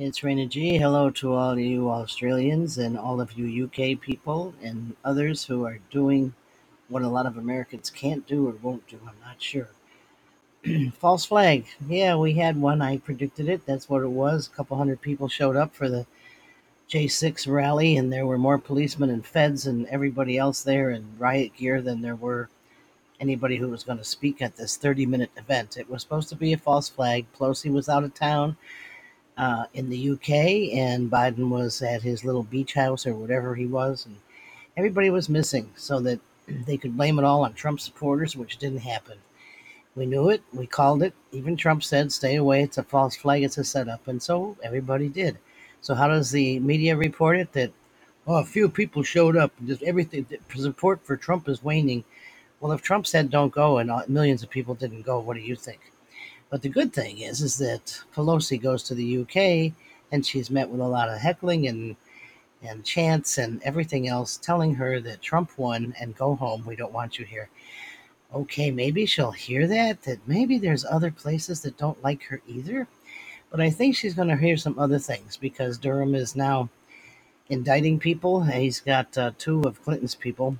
It's Raina G. Hello to all you Australians and all of you UK people and others who are doing what a lot of Americans can't do or won't do. I'm not sure. False flag. Yeah, we had one. I predicted it. That's what it was. A couple hundred people showed up for the J6 rally, and there were more policemen and feds and everybody else there in riot gear than there were anybody who was going to speak at this 30 minute event. It was supposed to be a false flag. Pelosi was out of town uh, in the UK, and Biden was at his little beach house or whatever he was, and everybody was missing so that they could blame it all on Trump supporters, which didn't happen. We knew it, we called it. Even Trump said, stay away, it's a false flag, it's a setup, and so everybody did. So, how does the media report it? That, oh, a few people showed up, just everything, support for Trump is waning. Well, if Trump said don't go and uh, millions of people didn't go, what do you think? But the good thing is, is that Pelosi goes to the UK and she's met with a lot of heckling and and chants and everything else telling her that Trump won and go home. We don't want you here. Okay, maybe she'll hear that, that maybe there's other places that don't like her either. But I think she's going to hear some other things because Durham is now indicting people. He's got uh, two of Clinton's people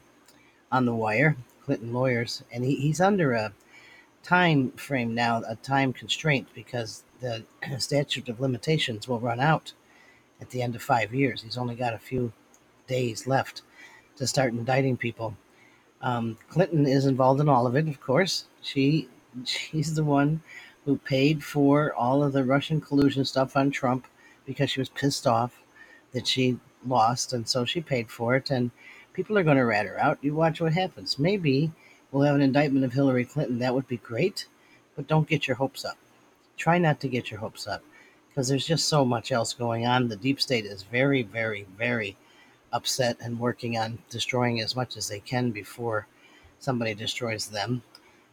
on the wire, Clinton lawyers, and he, he's under a time frame now, a time constraint, because the statute of limitations will run out at the end of five years. He's only got a few days left to start indicting people. Um, Clinton is involved in all of it, of course. She she's the one who paid for all of the Russian collusion stuff on Trump because she was pissed off that she lost, and so she paid for it. And people are going to rat her out. You watch what happens. Maybe we'll have an indictment of Hillary Clinton. That would be great, but don't get your hopes up. Try not to get your hopes up because there's just so much else going on. The deep state is very, very, very upset and working on destroying as much as they can before somebody destroys them.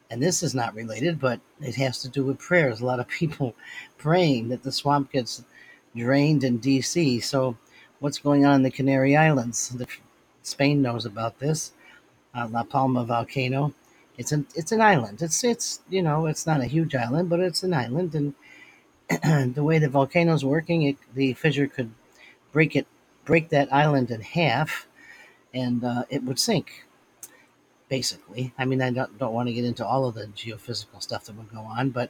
And this is not related, but it has to do with prayers. A lot of people praying that the swamp gets drained in DC. So, what's going on in the Canary Islands? Spain knows about this uh, La Palma volcano. It's an it's an island. It's it's you know it's not a huge island, but it's an island, and the way the volcano's working, it, the fissure could break it break that island in half, and uh, it would sink. Basically, I mean, I don't, don't want to get into all of the geophysical stuff that would go on, but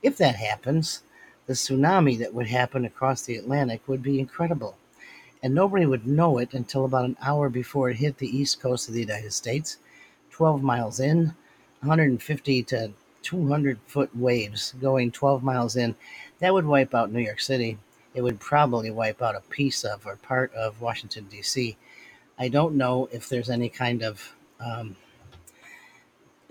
if that happens, the tsunami that would happen across the Atlantic would be incredible and nobody would know it until about an hour before it hit the east coast of the United States, 12 miles in, 150 to 200 foot waves going 12 miles in. That would wipe out New York City. It would probably wipe out a piece of or part of Washington, D.C. I don't know if there's any kind of um,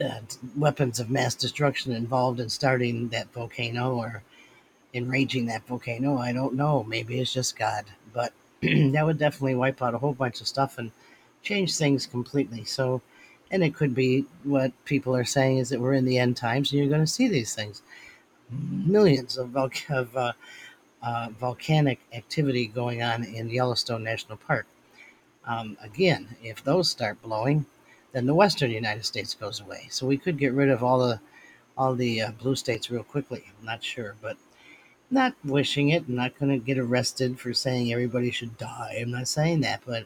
uh, weapons of mass destruction involved in starting that volcano or enraging that volcano. I don't know. Maybe it's just God. But that would definitely wipe out a whole bunch of stuff and change things completely. So, and it could be what people are saying is that we're in the end times and you're going to see these things. Millions of, of uh, uh, volcanic activity going on in Yellowstone National Park. Um, again, if those start blowing, then the western United States goes away. So we could get rid of all the all the uh, blue states real quickly. I'm not sure, but not wishing it. I'm not going to get arrested for saying everybody should die. I'm not saying that, but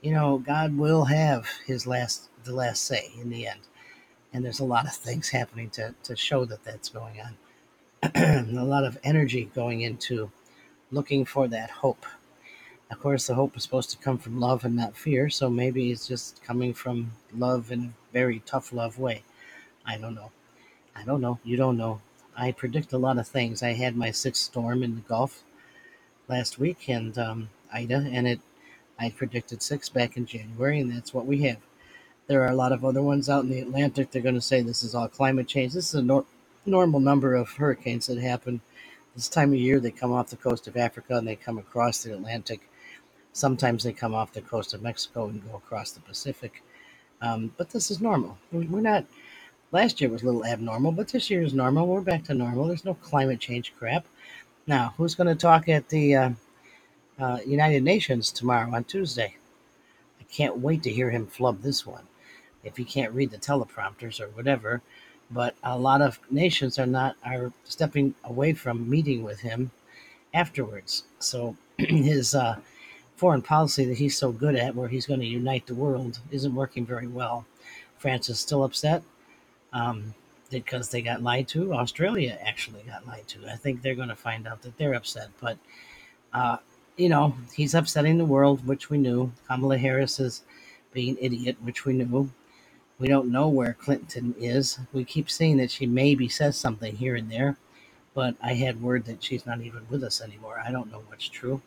you know, God will have His last the last say in the end. And there's a lot of things happening to to show that that's going on. a lot of energy going into looking for that hope. Of course, the hope is supposed to come from love and not fear, so maybe it's just coming from love in a very tough love way. I don't know. I don't know. You don't know. I predict a lot of things. I had my sixth storm in the Gulf last week, and um, Ida, and it I predicted six back in January, and that's what we have. There are a lot of other ones out in the Atlantic. They're going to say this is all climate change. This is a nor- normal number of hurricanes that happen this time of year. They come off the coast of Africa and they come across the Atlantic. Sometimes they come off the coast of Mexico and go across the Pacific. Um, but this is normal. We're not Last year was a little abnormal, but this year is normal. We're back to normal. There's no climate change crap. Now, who's going to talk at the uh, uh, United Nations tomorrow on Tuesday? I can't wait to hear him flub this one. If he can't read the teleprompters or whatever, but a lot of nations are not are stepping away from meeting with him afterwards. So his uh, foreign policy that he's so good at, where he's going to unite the world, isn't working very well. France is still upset um, because they got lied to. Australia actually got lied to. I think they're going to find out that they're upset. But, uh, you know, he's upsetting the world, which we knew. Kamala Harris is being an idiot, which we knew. We don't know where Clinton is. We keep seeing that she maybe says something here and there, but I had word that she's not even with us anymore. I don't know what's true.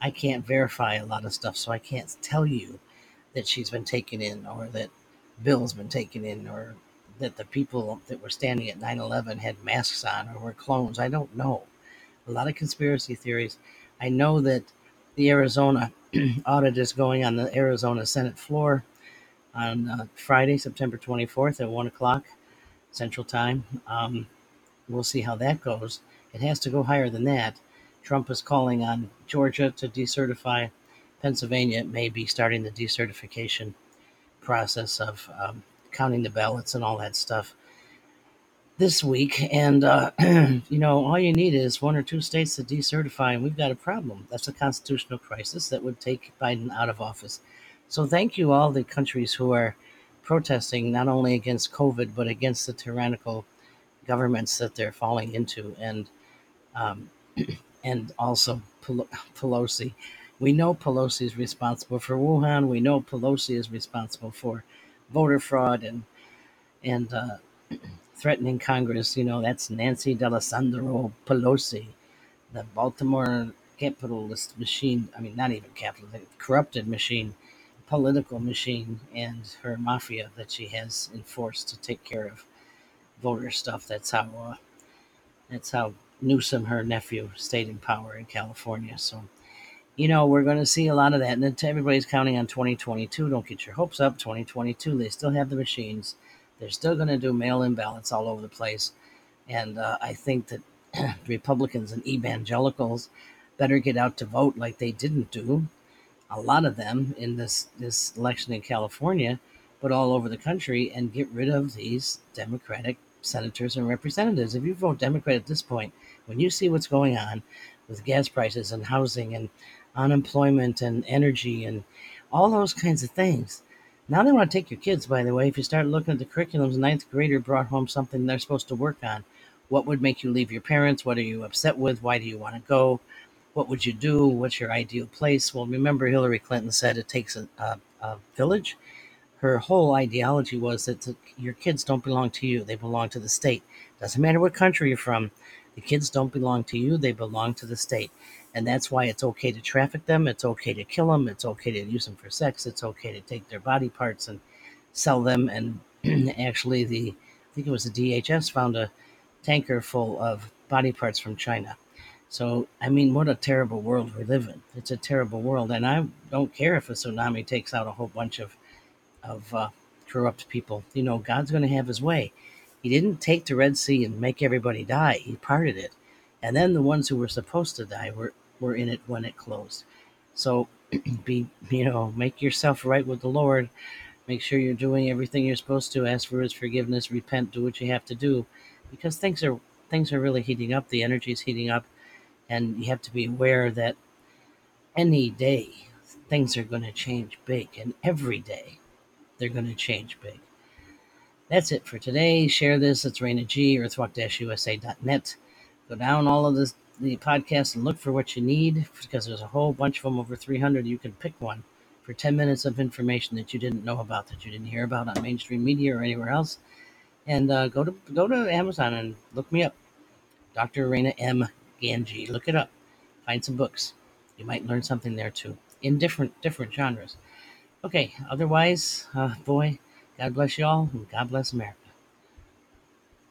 I can't verify a lot of stuff, so I can't tell you that she's been taken in or that Bill's been taken in or that the people that were standing at 9 11 had masks on or were clones. I don't know. A lot of conspiracy theories. I know that the Arizona audit is going on the Arizona Senate floor on uh, Friday, September 24th at 1 o'clock Central Time. Um, we'll see how that goes. It has to go higher than that. Trump is calling on Georgia to decertify. Pennsylvania may be starting the decertification process of um, counting the ballots and all that stuff this week. And, uh, you know, all you need is one or two states to decertify, and we've got a problem. That's a constitutional crisis that would take Biden out of office. So thank you, all the countries who are protesting not only against COVID, but against the tyrannical governments that they're falling into. And, um, and also Pelosi. We know Pelosi is responsible for Wuhan. We know Pelosi is responsible for voter fraud and and uh, threatening Congress. You know, that's Nancy D'Alesandro Pelosi, the Baltimore capitalist machine. I mean, not even capitalist, corrupted machine, political machine, and her mafia that she has enforced to take care of voter stuff. That's how. Uh, that's how Newsom, her nephew, stayed in power in California. So, you know, we're going to see a lot of that. And then everybody's counting on 2022. Don't get your hopes up. 2022, they still have the machines they're still going to do mail in ballots all over the place. And uh, I think that Republicans and evangelicals better get out to vote like they didn't do. A lot of them in this, this election in California, but all over the country, and get rid of these Democratic senators and representatives. If you vote Democrat at this point, when you see what's going on with gas prices and housing and unemployment and energy and all those kinds of things, now they want to take your kids, by the way. If you start looking at the curriculums, ninth grader brought home something they're supposed to work on. What would make you leave your parents? What are you upset with? Why do you want to go? What would you do? What's your ideal place? Well, remember Hillary Clinton said it takes a, a, a village. Her whole ideology was that the, your kids don't belong to you; they belong to the state. Doesn't matter what country you're from. The kids don't belong to you; they belong to the state and that's why it's okay to traffic them it's okay to kill them it's okay to use them for sex it's okay to take their body parts and sell them. And actually the i think it was the dhs found a tanker full of body parts from china. So i mean what a terrible world we live in. It's a terrible world. And i don't care if a tsunami takes out a whole bunch of of uh, corrupt people. You know god's going to have his way. He didn't take the red sea and make everybody die. He parted it and then the ones who were supposed to die were were in it when it closed. So be you know, make yourself right with the Lord. Make sure you're doing everything you're supposed to. Ask for his forgiveness, repent, do what you have to do. Because things are things are really heating up, the energy is heating up, and you have to be aware that any day things are going to change big, and every day they're going to change big. That's it for today. Share this. It's Raina G, earthwalk-usa.net. Go down all of this the podcasts and look for what you need because there's a whole bunch of them over 300 you can pick one for 10 minutes of information that you didn't know about that you didn't hear about on mainstream media or anywhere else. And uh, go to go to amazon and look me up. Dr Raina m. Ganji look it up. Find some books. You might learn something there too in different different genres. Okay otherwise uh, boy god bless you all and god bless america